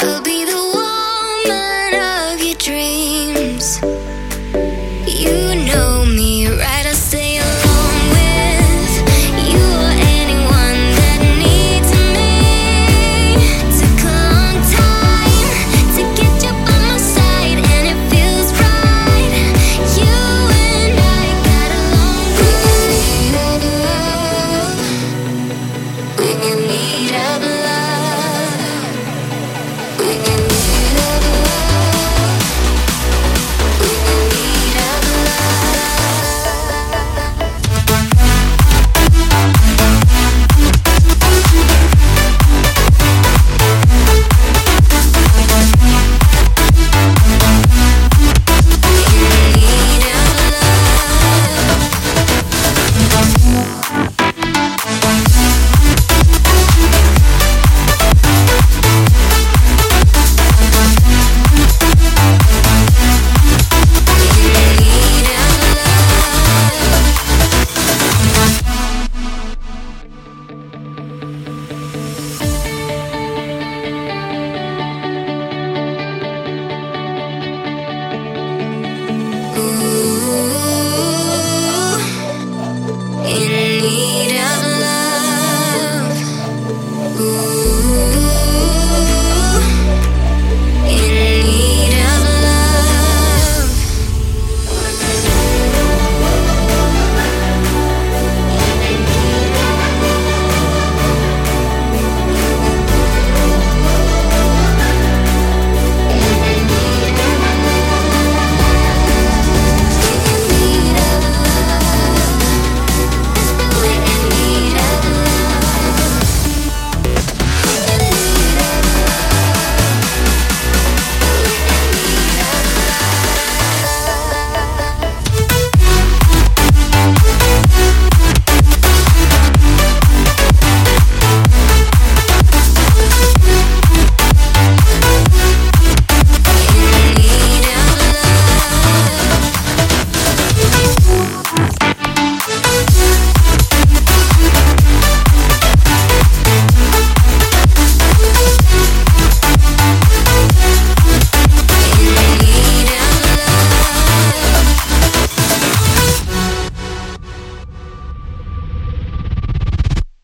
I'll be the woman of your dreams.